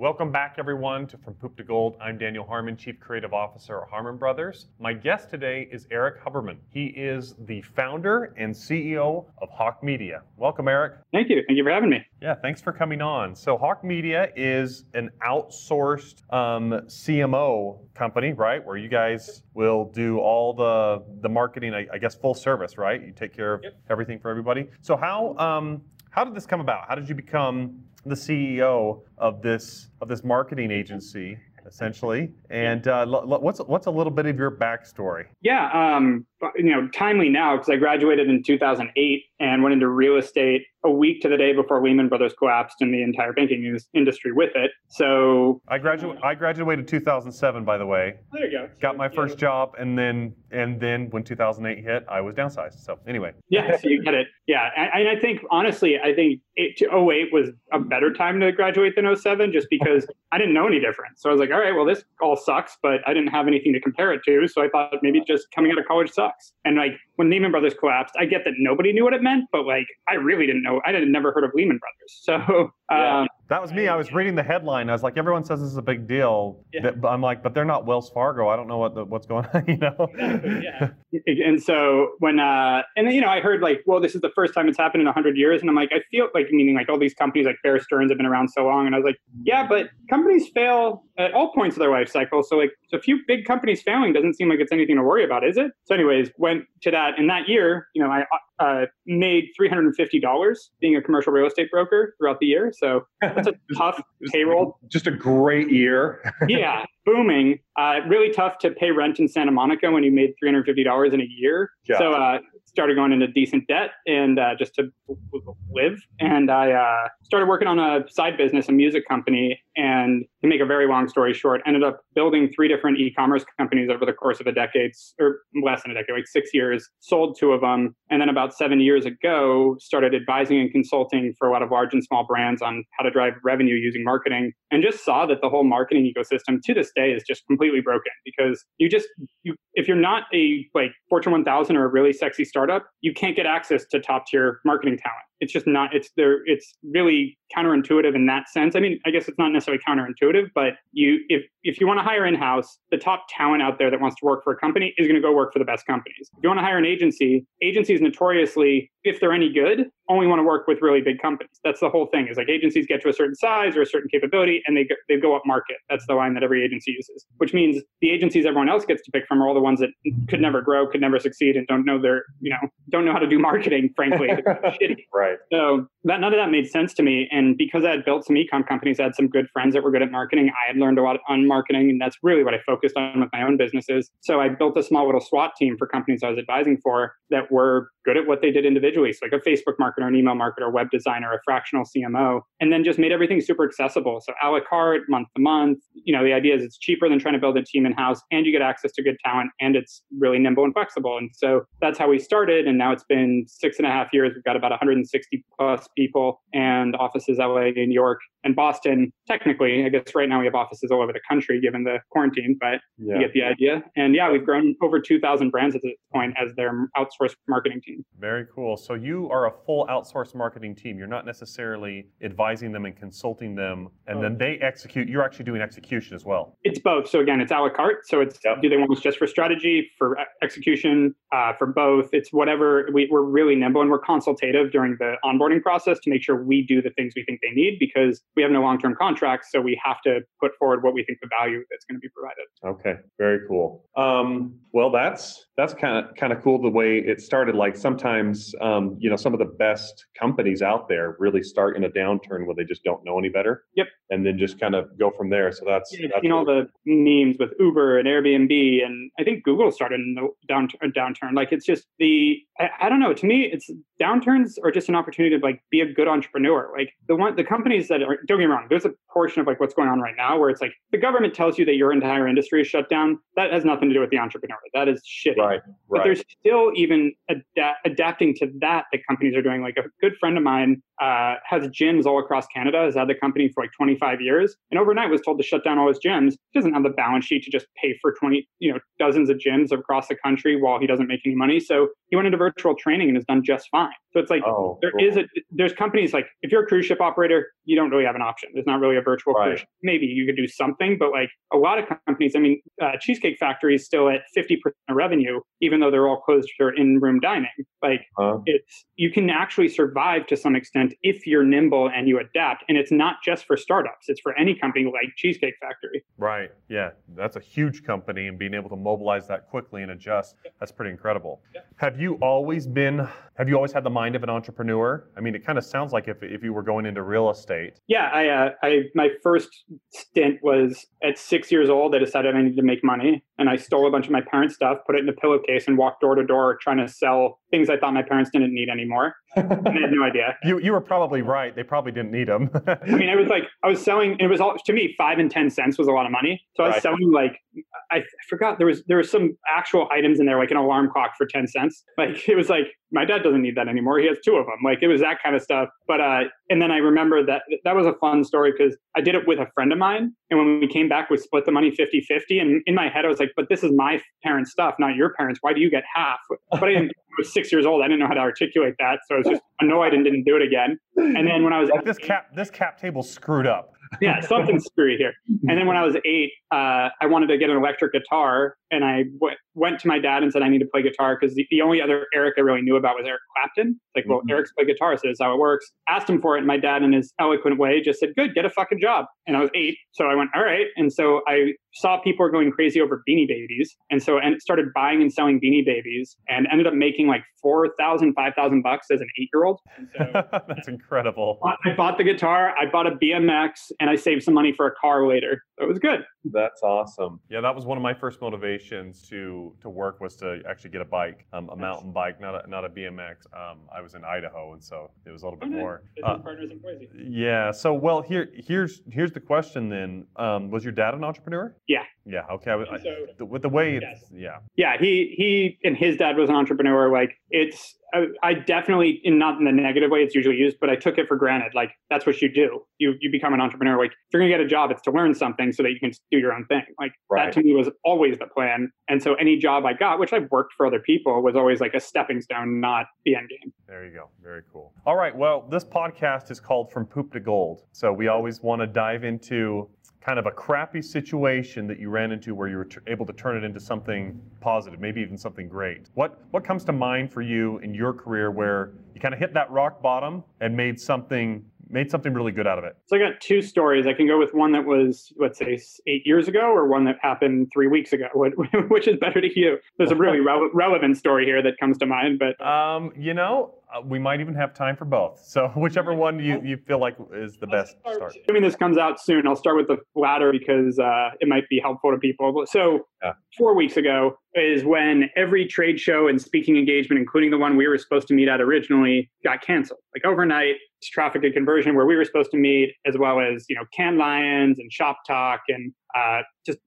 Welcome back, everyone, to From Poop to Gold. I'm Daniel Harmon, Chief Creative Officer at Harmon Brothers. My guest today is Erik Huberman. He is the founder and CEO of Hawke Media. Welcome, Erik. Thank you. Thank you for having me. Yeah, thanks for coming on. So, Hawke Media is an outsourced um, CMO company, right? Where you guys will do all the the marketing, I, I guess, full service, right? You take care of Yep. everything for everybody. So, how um, how did this come about? How did you become the CEO of this of this marketing agency, essentially? And uh, l- l- what's what's a little bit of your backstory? Yeah, um, you know, timely now because I graduated in 2008 and went into real estate a week to the day before Lehman Brothers collapsed and the entire banking industry with it. So I graduated I graduated 2007, by the way. there you go. Got my first job, and then and then when 2008 hit, I was downsized. So anyway, Yeah, so you get it. Yeah, and, I think honestly, I think it, 08 was a better time to graduate than 07 just because I didn't know any different. So I was like, all right, well, this all sucks, but I didn't have anything to compare it to. So I thought maybe just coming out of college sucks. And like when Lehman Brothers collapsed, I get that nobody knew what it meant, but like I really didn't know. I had never heard of Lehman Brothers. So Yeah. Um, that was me. I was reading the headline. I was like, everyone says this is a big deal. Yeah. I'm like, but they're not Wells Fargo. I don't know what the, what's going on. You know? yeah. And so when uh and then, you know I heard like well this is the first time it's happened in 100 years and I'm like I feel like meaning like all these companies like Bear Stearns have been around so long and I was like yeah but companies fail at all points of their life cycle so like a few big companies failing doesn't seem like it's anything to worry about is it so anyways went to that and that year you know I uh, made $350 being a commercial real estate broker throughout the year so that's a tough payroll Just a great year. yeah, booming. Uh, really tough to pay rent in Santa Monica when you made three hundred fifty dollars in a year. Yeah. So uh, started going into decent debt and uh, just to live. And I uh, started working on a side business, a music company. And to make a very long story short, ended up building three different e-commerce companies over the course of a decade, or less than a decade, like six years. Sold two of them, and then about seven years ago, started advising and consulting for a lot of large and small brands on how to drive revenue using marketing. And just saw that the whole marketing ecosystem to this day is just completely broken because you just you if you're not a like Fortune 1000 or a really sexy startup, you can't get access to top tier marketing talent. It's just not. It's there. It's really counterintuitive in that sense. I mean, I guess it's not necessarily counterintuitive, but you if if you want to hire in house, the top talent out there that wants to work for a company is going to go work for the best companies. If you want to hire an agency, agencies notoriously, if they're any good, only want to work with really big companies. That's the whole thing. Is like agencies get to a certain size or a certain capability, and they go, they go up market. That's the line that every agency uses. Which means the agencies everyone else gets to pick from are all the ones that could never grow, could never succeed, and don't know their you know don't know how to do marketing. Frankly, shitty. Right. So that none of that made sense to me. And because I had built some ecom companies, I had some good friends that were good at marketing. I had learned a lot on marketing, and that's really what I focused on with my own businesses. So I built a small little SWAT team for companies I was advising for that were good at what they did individually. So like a Facebook marketer, an email marketer, web designer, a fractional CMO, and then just made everything super accessible. So a la carte, month to month. You know, the idea is it's cheaper than trying to build a team in house, and you get access to good talent, and it's really nimble and flexible. And so that's how we started. And now it's been six and a half years. We've got about 160 plus people and offices LA, New York, and Boston. Technically, I guess right now we have offices all over the country given the quarantine, but Yeah. you get the idea. And yeah, we've grown over 2,000 brands at this point as their outsourced marketing team. Very cool. So you are a full outsourced marketing team. You're not necessarily advising them and consulting them, and then they execute. You're actually doing execution as well. It's both. So again, it's a la carte. So it's Yep. do they want us just for strategy, for execution, uh, for both? It's whatever. We, we're really nimble and we're consultative during the onboarding process to make sure we do the things we think they need because we have no long-term contracts. So we have to put forward what we think the value that's going to be provided. Okay, very cool. Um, well, that's that's kind of kind of cool the way it started. Like sometimes, um, you know, some of the best companies out there really start in a downturn where they just don't know any better. Yep. And then just kind of go from there. So that's, Yeah, that's seen all the memes with Uber and Airbnb, and I think Google started in a downturn. Like it's just the I, I don't know. To me, it's downturns are just an opportunity to like be a good entrepreneur. Like the one the companies that are don't get me wrong. There's a portion of like what's going on right now where it's like the government tells you that your entire industry is shut down. That has nothing to do with the entrepreneur. That is shitty. right, But right. there's still even ada- adapting to that that companies are doing. Like a good friend of mine uh, has gyms all across Canada, has had the company for like 25 years, and overnight was told to shut down all his gyms. He doesn't have the balance sheet to just pay for 20, you know, dozens of gyms across the country while he doesn't make any money. So he went into virtual training and has done just fine. So it's like Oh, there cool. is a there's companies like if you're a cruise ship operator, you don't really have an option. There's not really a virtual Right. cruise. ship. Maybe you could do something, but like a lot of companies, I mean, uh, Cheesecake Factory is still at 50% of revenue, even though they're all closed for in-room dining. Like Huh? it's you can actually survive to some extent if you're nimble and you adapt. And it's not just for startups; it's for any company like Cheesecake Factory. Right. Yeah. That's a huge company and being able to mobilize that quickly and adjust, that's pretty incredible. Yeah. Have you always been have you always had the mind of an entrepreneur? I mean, it kind of sounds like if if you were going into real estate. Yeah, I, uh, I my first stint was at six years old. I decided I needed to make money, and I stole a bunch of my parents' stuff, put it in a pillowcase, and walked door to door trying to sell things I thought my parents didn't need anymore. And I had no idea. You you were probably right. They probably didn't need them. I mean, it was like I was selling. It was all to me. Five and ten cents was a lot of money. So I was Right. selling like I forgot there was there was some actual items in there, like an alarm clock for ten cents. Like it was like my dad doesn't need that anymore. He has two of them. Like it was that kind of stuff. But uh, and then I remember that that was a fun story because I did it with a friend of mine, and when we came back, we split the money 50-50. And in my head, I was like, "But this is my parents' stuff, not your parents. Why do you get half?" But I, didn't, I was six years old. I didn't know how to articulate that, so I was just annoyed and didn't do it again. And then when I was like this cap this cap table's screwed up. yeah, something screwy here. And then when I was eight, uh, I wanted to get an electric guitar, and I w- went to my dad and said I need to play guitar because the, the only other Eric I really knew about was Eric Clapton. Like, well, Mhm. Eric's play guitar, so this is how it works. Asked him for it, and my dad, in his eloquent way, just said, "Good, get a fucking job." And I was eight, so I went, "All right." And so I saw people were going crazy over Beanie Babies, and so and started buying and selling Beanie Babies, and ended up making like four thousand, five thousand bucks as an eight-year-old. So that's incredible. I bought the guitar, I bought a BMX, and I saved some money for a car later. So it was good. That's awesome. Yeah, that was one of my first motivations to to work was to actually get a bike, um, a mountain bike, not a not a BMX. Um, I was in Idaho, and so it was a little bit more. uh, partners yeah. So, well, here here's here's the question then. Um, was your dad an entrepreneur? Yeah. Yeah. Okay. I, was- I, So- the- with the way it's yeah. Yeah, he he and his dad was an entrepreneur. Like it's, I, I definitely, in not in the negative way it's usually used, but I took it for granted. Like that's what you do. You you become an entrepreneur. Like if you're gonna get a job, it's to learn something so that you can do your own thing. Like Right. that to me was always the plan. And so any job I got, which I've worked for other people, was always like a stepping stone, not the end game. There you go. Very cool. All right. Well, this podcast is called From Poop to Gold. So we always want to dive into kind of a crappy situation that you ran into where you were t- able to turn it into something positive, maybe even something great. What what comes to mind for you in your career where you kind of hit that rock bottom and made something made something really good out of it? So I got two stories. I can go with one that was, let's say, eight years ago, or one that happened three weeks ago. What, which is better to you? There's a really rele- relevant story here that comes to mind, but Um, you know, uh, we might even have time for both. So whichever one you, you feel like is the best start. Assuming this comes out soon, I'll start with the latter because uh, it might be helpful to people. So, Yeah. four weeks ago is when every trade show and speaking engagement, including the one we were supposed to meet at originally, got canceled. Like overnight, traffic and conversion where we were supposed to meet, as well as you know, Cannes Lions and Shop Talk and uh, just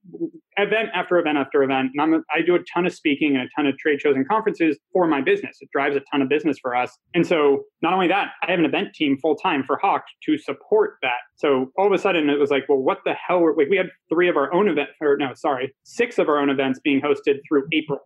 event after event after event. And I'm do a ton of speaking and a ton of trade shows and conferences for my business. It drives a ton of business for us. And so not only that, I have an event team full time for Hawke to support that. So all of a sudden it was like, well, what the hell? Were, like we had three of our own event, or no, sorry, six of our own events being hosted through April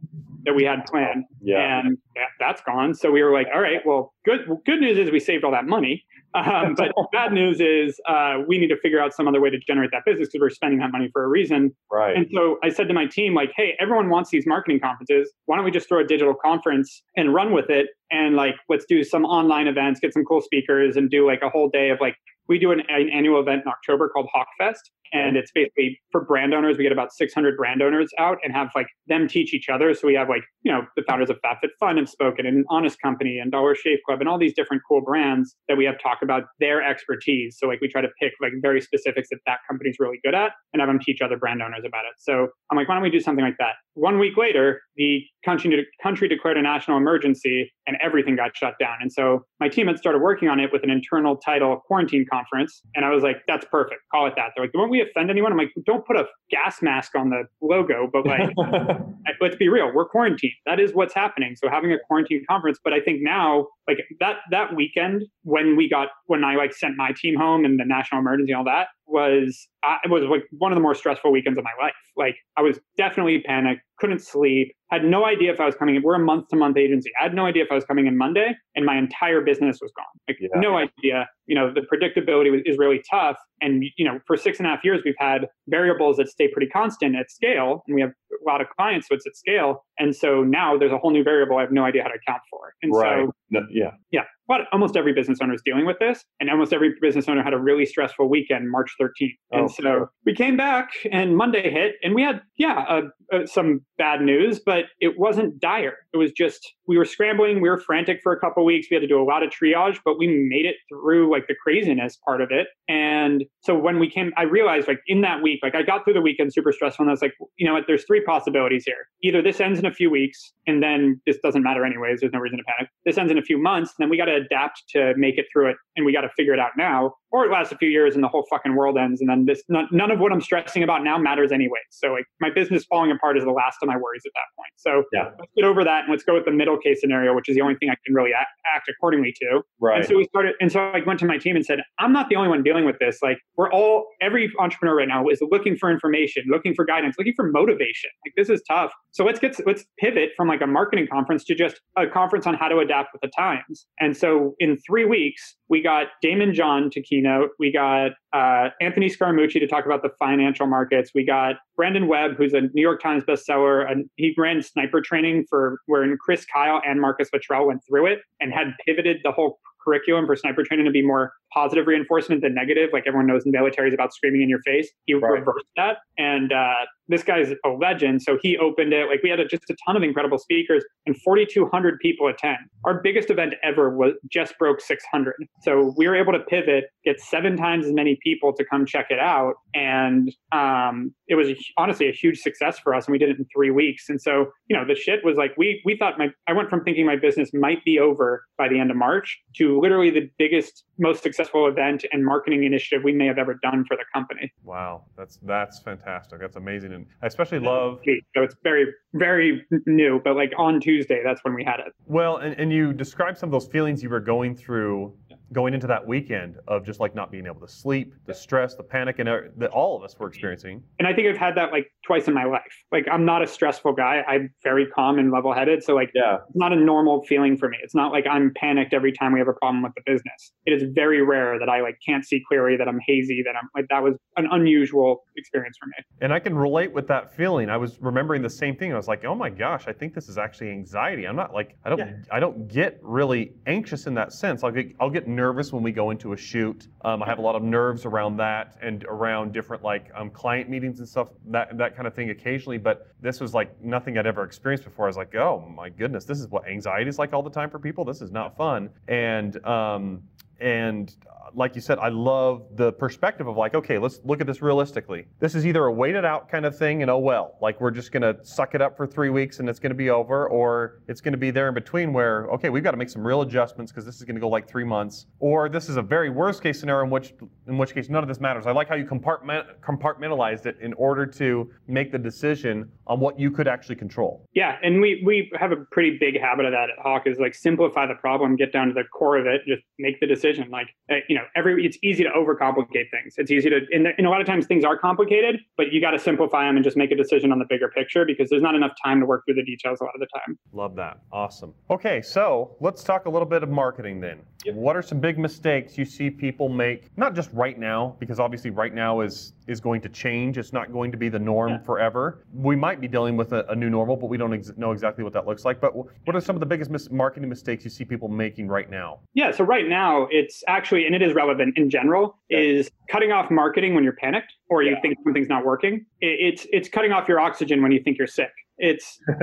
that we had planned Yeah. and that, that's gone. So we were like, all right, well, good. Good news is we saved all that money. Um, but bad news is uh, we need to figure out some other way to generate that business because we're spending that money for a reason. right. And so I said to my team, like, hey, everyone wants these marketing conferences. Why don't we just throw a digital conference and run with it? And like, let's do some online events, get some cool speakers, and do like a whole day of like, we do an, an annual event in October called Hawkfest. And it's basically for brand owners. We get about 600 brand owners out and have like them teach each other. So we have like, you know, the founders of FatFit have spoken and Honest Company and Dollar Shave Club and all these different cool brands that we have talk about their expertise. So like we try to pick like very specifics that that company's really good at and have them teach other brand owners about it. So I'm like, why don't we do something like that? One week later, the country, country declared a national emergency and everything got shut down. And so my team had started working on it with an internal title quarantine conference. And I was like, that's perfect. Call it that. They're like, won't we offend anyone? I'm like, don't put a gas mask on the logo, but like, let's be real we're quarantined. That is what's happening. So having a quarantine conference but i think now like that that weekend when we got when i like sent my team home and the national emergency and all that was I, it was like one of the more stressful weekends of my life. Like i was definitely panicked couldn't sleep, had no idea if I was coming in. We're a month to month agency. I had no idea if I was coming in Monday, and my entire business was gone. Like, yeah. no idea. You know, the predictability is really tough. And, you know, for six and a half years, we've had variables that stay pretty constant at scale, and we have a lot of clients, so it's at scale. And so now there's a whole new variable I have no idea how to account for. And right. so, no, yeah. Yeah but almost every business owner is dealing with this. And almost every business owner had a really stressful weekend, March 13th. And oh, so sure. we came back and Monday hit and we had, yeah, uh, uh, some bad news, but it wasn't dire. It was just, we were scrambling. We were frantic for a couple weeks. We had to do a lot of triage, but we made it through like the craziness part of it. And so when we came, I realized like in that week, like I got through the weekend super stressful and I was like, you know what, there's three possibilities here. Either this ends in a few weeks and then this doesn't matter anyways. There's no reason to panic. This ends in a few months. And then we got to adapt to make it through it and we got to figure it out now or it lasts a few years and the whole fucking world ends and then this none, none of what i'm stressing about now matters anyway. So like my business falling apart is the last of my worries at that point. So yeah. let's get over that and let's go with the middle case scenario which is the only thing i can really act, act accordingly to. Right. and so we started and so i went to my team and said i'm not the only one dealing with this. Like we're all every entrepreneur right now is looking for information looking for guidance looking for motivation. Like this is tough. So let's get let's pivot from like a marketing conference to just a conference on how to adapt with the times. And so in three weeks we got Daymond John to keynote. We got uh, Anthony Scaramucci to talk about the financial markets. We got Brandon Webb, who's a New York Times bestseller, and he ran sniper training for wherein Chris Kyle and Marcus Luttrell went through it and had pivoted the whole curriculum for sniper training to be more positive reinforcement than negative. Like everyone knows in military is about screaming in your face. He right. reversed that. And uh, this guy's a legend. So he opened it. Like we had a, just a ton of incredible speakers and 4,200 people attend. Our biggest event ever was just broke 600. So we were able to pivot, get seven times as many people to come check it out. And um, it was a, honestly a huge success for us. And we did it in three weeks. And so, you know, the shit was like, we, we thought my, I went from thinking my business might be over by the end of March to literally the biggest, most successful event and marketing initiative we may have ever done for the company. Wow. That's, that's fantastic. That's amazing and I especially love. So it's very, very new, but like on Tuesday, that's when we had it. Well, and, and you described some of those feelings you were going through going into that weekend of just like not being able to sleep, the stress, the panic, and er, that all of us were experiencing. And I think I've had that like twice in my life. Like I'm not a stressful guy. I'm very calm and level headed. So like, yeah, it's not a normal feeling for me. It's not like I'm panicked every time we have a problem with the business. It is very rare that I like can't see clearly, that I'm hazy, that I'm like that was an unusual experience for me. And I can relate with that feeling. I was remembering the same thing. I was like, oh my gosh, I think this is actually anxiety. I'm not like I don't yeah. I don't get really anxious in that sense. I'll get I'll get nervous when we go into a shoot. Um, I have a lot of nerves around that and around different like um, client meetings and stuff, that that kind of thing occasionally. But this was like nothing I'd ever experienced before. I was like, oh my goodness, this is what anxiety is like all the time for people. This is not fun. And um, and uh, like you said, I love the perspective of like, okay, let's look at this realistically. This is either a waited out kind of thing and oh well, like we're just gonna suck it up for three weeks and it's gonna be over, or it's gonna be there in between where, okay, we've got to make some real adjustments because this is gonna go like three months, or this is a very worst case scenario in which in which case none of this matters. I like how you compartment, compartmentalized it in order to make the decision on what you could actually control. Yeah, and we we have a pretty big habit of that at Hawke is like simplify the problem, get down to the core of it, just make the decision. Like uh, you know, every it's easy to overcomplicate things. It's easy to and, and a lot of times things are complicated, but you got to simplify them and just make a decision on the bigger picture because there's not enough time to work through the details a lot of the time. Love that. Awesome. Okay, so let's talk a little bit of marketing then. Yep. What are some big mistakes you see people make? Not just right now, because obviously right now is is going to change. It's not going to be the norm yeah. forever. We might be dealing with a, a new normal, but we don't ex- know exactly what that looks like. But what are some of the biggest mis- marketing mistakes you see people making right now? Yeah, so right now it's actually, and it is relevant in general, yeah. is cutting off marketing when you're panicked or you yeah. think something's not working. It, it's it's cutting off your oxygen when you think you're sick. It's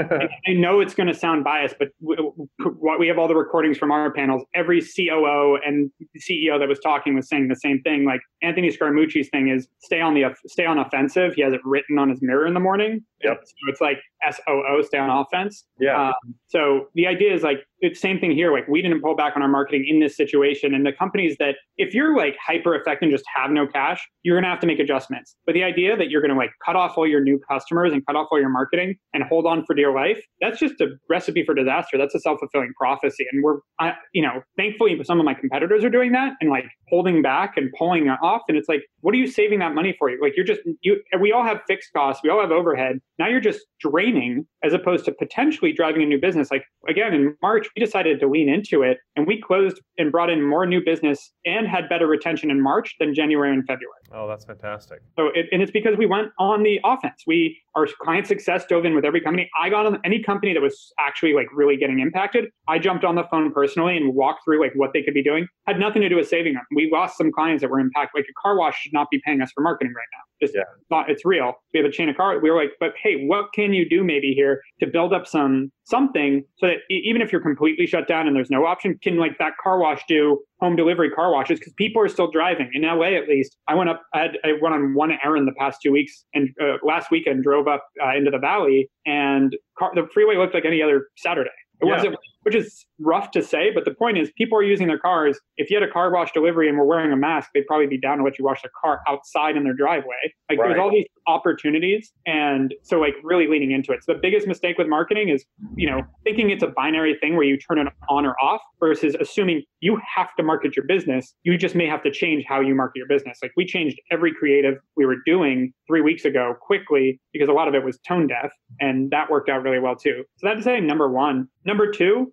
I know it's going to sound biased, but what we have all the recordings from our panels. Every COO and CEO that was talking was saying the same thing. Like Anthony Scaramucci's thing is stay on the stay on offensive. He has it written on his mirror in the morning. Yep. So it's like SOO, stay on offense. Yeah. Um, so the idea is like it's same thing here. Like we didn't pull back on our marketing in this situation, and the companies that if you're like hyper effective and just have no cash, you're gonna have to make adjustments. But the idea that you're gonna like cut off all your new customers and cut off all your marketing and hold on for dear life, that's just a recipe for disaster. That's a self fulfilling prophecy, and we're, I, you know, thankfully some of my competitors are doing that and like holding back and pulling off, and it's like what are you saving that money for? You like you're just you. We all have fixed costs. We all have overhead. Now you're just draining as opposed to potentially driving a new business. Like again in March, we decided to lean into it, and we closed and brought in more new business and had better retention in March than January and February. Oh, that's fantastic. So, it, and it's because we went on the offense. We, our client success dove in with every company. I got on any company that was actually like really getting impacted. I jumped on the phone personally and walked through like what they could be doing. Had nothing to do with saving them. We lost some clients that were impacted. Like a car wash should not be paying us for marketing right now. Just yeah. not, it's real. We have a chain of car. We were like, but hey, what can you do maybe here to build up some something so that even if you're completely shut down and there's no option, can like that car wash do home delivery car washes because people are still driving in LA at least. I went up, I, had, I went on one errand the past two weeks and uh, last weekend drove up uh, into the valley and car, the freeway looked like any other Saturday. It yeah. wasn't, which is rough to say, but the point is people are using their cars. If you had a car wash delivery and were wearing a mask, they'd probably be down to let you wash their car outside in their driveway. Like right. there's all these opportunities. And so like really leaning into it. So the biggest mistake with marketing is, you know, thinking it's a binary thing where you turn it on or off versus assuming you have to market your business. You just may have to change how you market your business. Like we changed every creative we were doing three weeks ago quickly because a lot of it was tone deaf and that worked out really well too. So that's saying number one. Number two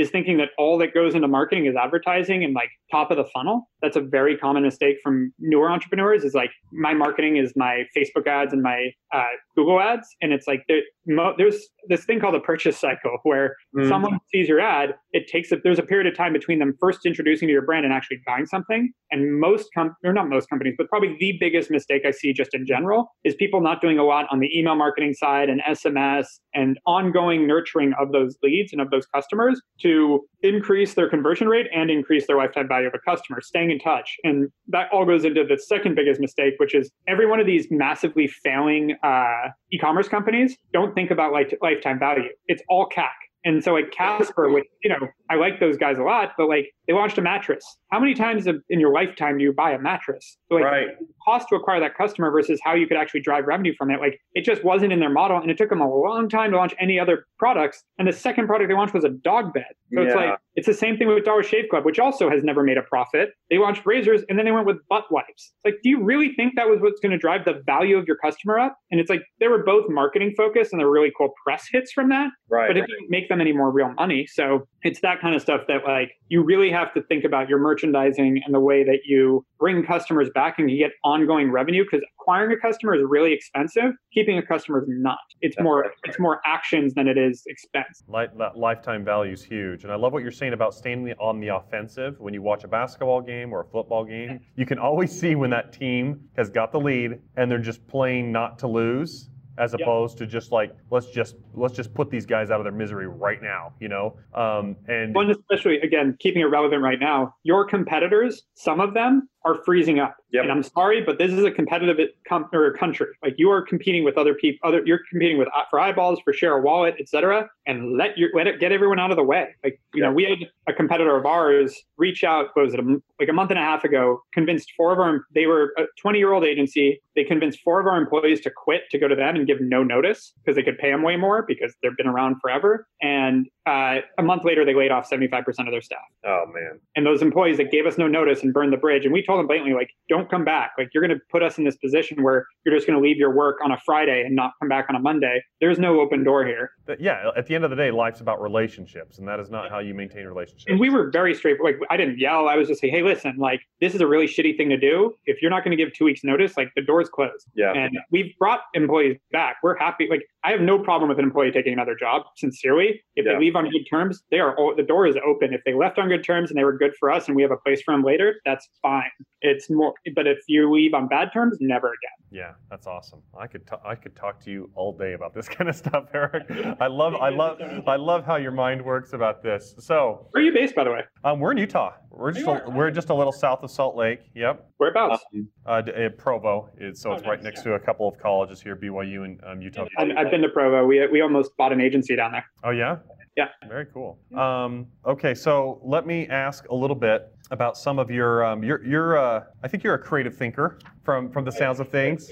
is thinking that all that goes into marketing is advertising and like top of the funnel. That's a very common mistake from newer entrepreneurs is like my marketing is my Facebook ads and my uh, Google ads. And it's like there, mo- there's this thing called a purchase cycle where mm. someone sees your ad, it takes a, there's a period of time between them first introducing to your brand and actually buying something. And most com- or not most companies, but probably the biggest mistake I see just in general is people not doing a lot on the email marketing side and SMS and ongoing nurturing of those leads and of those customers to increase their conversion rate and increase their lifetime value of a customer, staying in touch. And that all goes into the second biggest mistake, which is every one of these massively failing uh, e-commerce companies don't think about like lifetime value. It's all CAC. And so like Casper, which, you know, I like those guys a lot, but like they launched a mattress. How many times in your lifetime do you buy a mattress? So like right. cost to acquire that customer versus how you could actually drive revenue from it. Like it just wasn't in their model and it took them a long time to launch any other products. And the second product they launched was a dog bed. So yeah. it's like it's the same thing with Dollar Shave Club, which also has never made a profit. They launched razors and then they went with butt wipes. It's like, do you really think that was what's going to drive the value of your customer up? And it's like they were both marketing focused and they're really cool press hits from that. Right. But it didn't make them any more real money. So it's that kind of stuff that like you really have to think about your merchandising and the way that you bring customers back and you get ongoing revenue because acquiring a customer is really expensive. Keeping a customer is not. It's That's more right. it's more actions than it is expense. Life, lifetime value is huge. And i love what you're saying about staying on the offensive. When you watch a basketball game or a football game you can always see when that team has got the lead and they're just playing not to lose as opposed to just like let's just let's just put these guys out of their misery right now you know? Um, and one especially again keeping it relevant right now your competitors some of them are freezing up. Yep. And I'm sorry, but this is a competitive com- or country. Like you are competing with other people. Other you're competing with uh, for eyeballs, for share a wallet, etc. And let your let it get everyone out of the way. Like you yep. know, we had a competitor of ours reach out. What was it? A, like a month and a half ago, convinced four of our. They were a 20 year old agency. They convinced four of our employees to quit to go to them and give no notice because they could pay them way more because they've been around forever. And uh, a month later, they laid off 75% of their staff. Oh man! And those employees that gave us no notice and burned the bridge, and we told them blatantly, like, don't come back. Like, you're going to put us in this position where you're just going to leave your work on a Friday and not come back on a Monday. There's no open door here. But yeah, at the end of the day, life's about relationships, and that is not how you maintain relationships. And we were very straightforward. Like, I didn't yell. I was just saying, hey, listen, like, this is a really shitty thing to do. If you're not going to give two weeks notice, like, the door's closed. Yeah. And we've brought employees back. We're happy. Like, I have no problem with an employee taking another job. Sincerely, if yeah. they leave on good terms, they are the door is open. If they left on good terms and they were good for us, and we have a place for them later, that's fine. It's more, but if you leave on bad terms, never again. Yeah, that's awesome. I could t- I could talk to you all day about this kind of stuff, Erik. I love I love I love how your mind works about this. So, where are you based, by the way? Um, we're in Utah. We're just a, we're just a little south of Salt Lake. Yep. Whereabouts? Um, uh, Provo. Is, so oh, it's nice, right next yeah. to a couple of colleges here, BYU and um, Utah. I, I've been to Provo. We we almost bought an agency down there. Oh yeah. Yeah. Very cool. Um, okay, so let me ask a little bit about some of your um, your your. Uh, I think you're a creative thinker from from the sounds of things.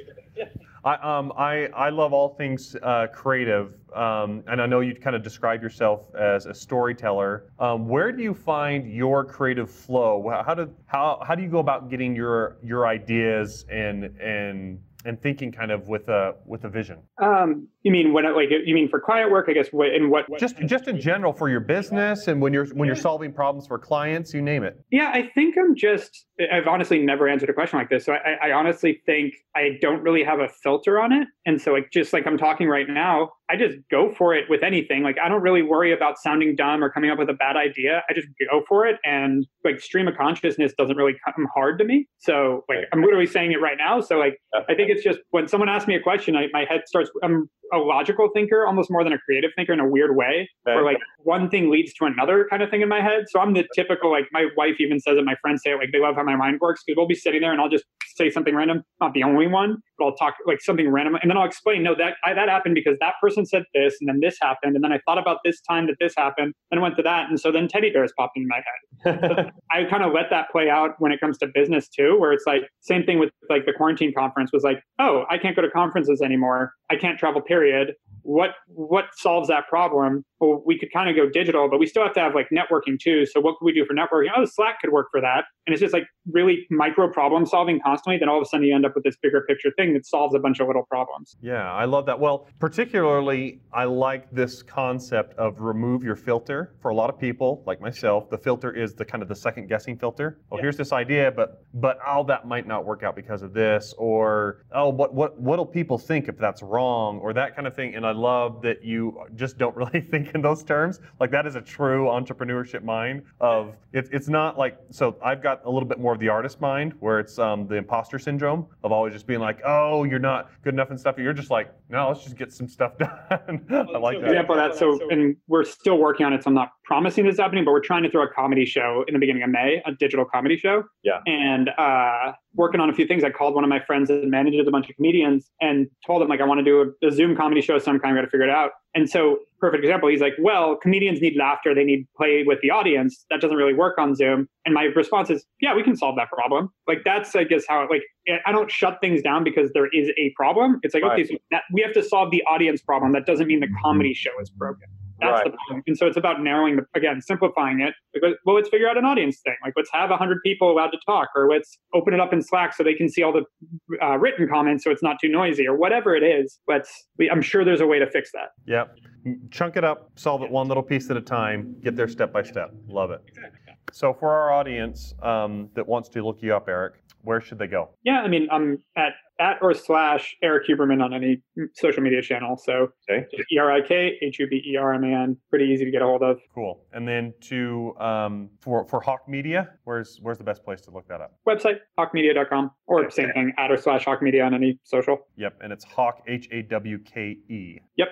I, um, I, I love all things uh, creative, um, and I know you kind of describe yourself as a storyteller. Um, where do you find your creative flow? How do how, how do you go about getting your your ideas and and and thinking kind of with a with a vision. Um, you mean when like you mean for client work? I guess in what, what just just in general for your business and when you're when you're solving problems for clients, you name it. Yeah, I think I'm just I've honestly never answered a question like this, so I, I honestly think I don't really have a filter on it, and so like just like I'm talking right now, I just go for it with anything. Like I don't really worry about sounding dumb or coming up with a bad idea. I just go for it, and like stream of consciousness doesn't really come hard to me. So like I'm literally saying it right now. So like I think it's just when someone asks me a question, I, my head starts. I'm a logical thinker almost more than a creative thinker in a weird way, okay. where like one thing leads to another kind of thing in my head. So I'm the typical like my wife even says it. My friends say it like they love how my mind works because we'll be sitting there and I'll just say something random, not the only one, I'll talk like something random, and then I'll explain. No, that I, that happened because that person said this, and then this happened, and then I thought about this time that this happened, and went to that, and so then teddy bears popped in my head. so I kind of let that play out when it comes to business too, where it's like same thing with like the quarantine conference was like, oh, I can't go to conferences anymore. I can't travel. Period what what solves that problem? Well we could kind of go digital but we still have to have like networking too. So what could we do for networking? Oh slack could work for that. And it's just like really micro problem solving constantly then all of a sudden you end up with this bigger picture thing that solves a bunch of little problems. Yeah i love that. Well particularly i like this concept of remove your filter. For a lot of people like myself the filter is the kind of the second guessing filter. Oh yeah. here's this idea but but oh that might not work out because of this or oh what what what'll people think if that's wrong or that kind of thing. And i love that you just don't really think in those terms like that is a true entrepreneurship mind of it's it's not like so i've got a little bit more of the artist mind where it's um, the imposter syndrome of always just being like, oh, you're not good enough and stuff. You're just like, no, let's just get some stuff done. I like that. Example of that. So, and we're still working on it. So I'm not promising this happening, but we're trying to throw a comedy show in the beginning of May, a digital comedy show. Yeah. And uh, working on a few things. I called one of my friends that manages a bunch of comedians and told him like I want to do a, a Zoom comedy show, so I'm kind of got to figure it out. And so, perfect example. He's like, "Well, comedians need laughter. They need play with the audience. That doesn't really work on Zoom." And my response is, "Yeah, we can solve that problem." Like that's I guess how like I don't shut things down because there is a problem. It's like right. okay, so that, we have to solve the audience problem. That doesn't mean the comedy show is broken. That's right. the point. And so it's about narrowing the, again, simplifying it. Because, well, let's figure out an audience thing. Like, let's have 100 people allowed to talk, or let's open it up in Slack so they can see all the uh, written comments so it's not too noisy, or whatever it is. Let's, we, I'm sure there's a way to fix that. Yep. Chunk it up, solve it one little piece at a time, get there step by step. Love it. Exactly. So, for our audience um, that wants to look you up, Erik, where should they go? Yeah, I mean, I'm at at or slash Erik Huberman on any social media channel. So okay. E R I K H U B E R M A N. Pretty easy to get a hold of. Cool. And then to um, for for Hawke Media, where's where's the best place to look that up? Website hawkemedia.com or okay. same thing at or slash Hawke Media on any social. Yep, and it's Hawke H A W K E. Yep.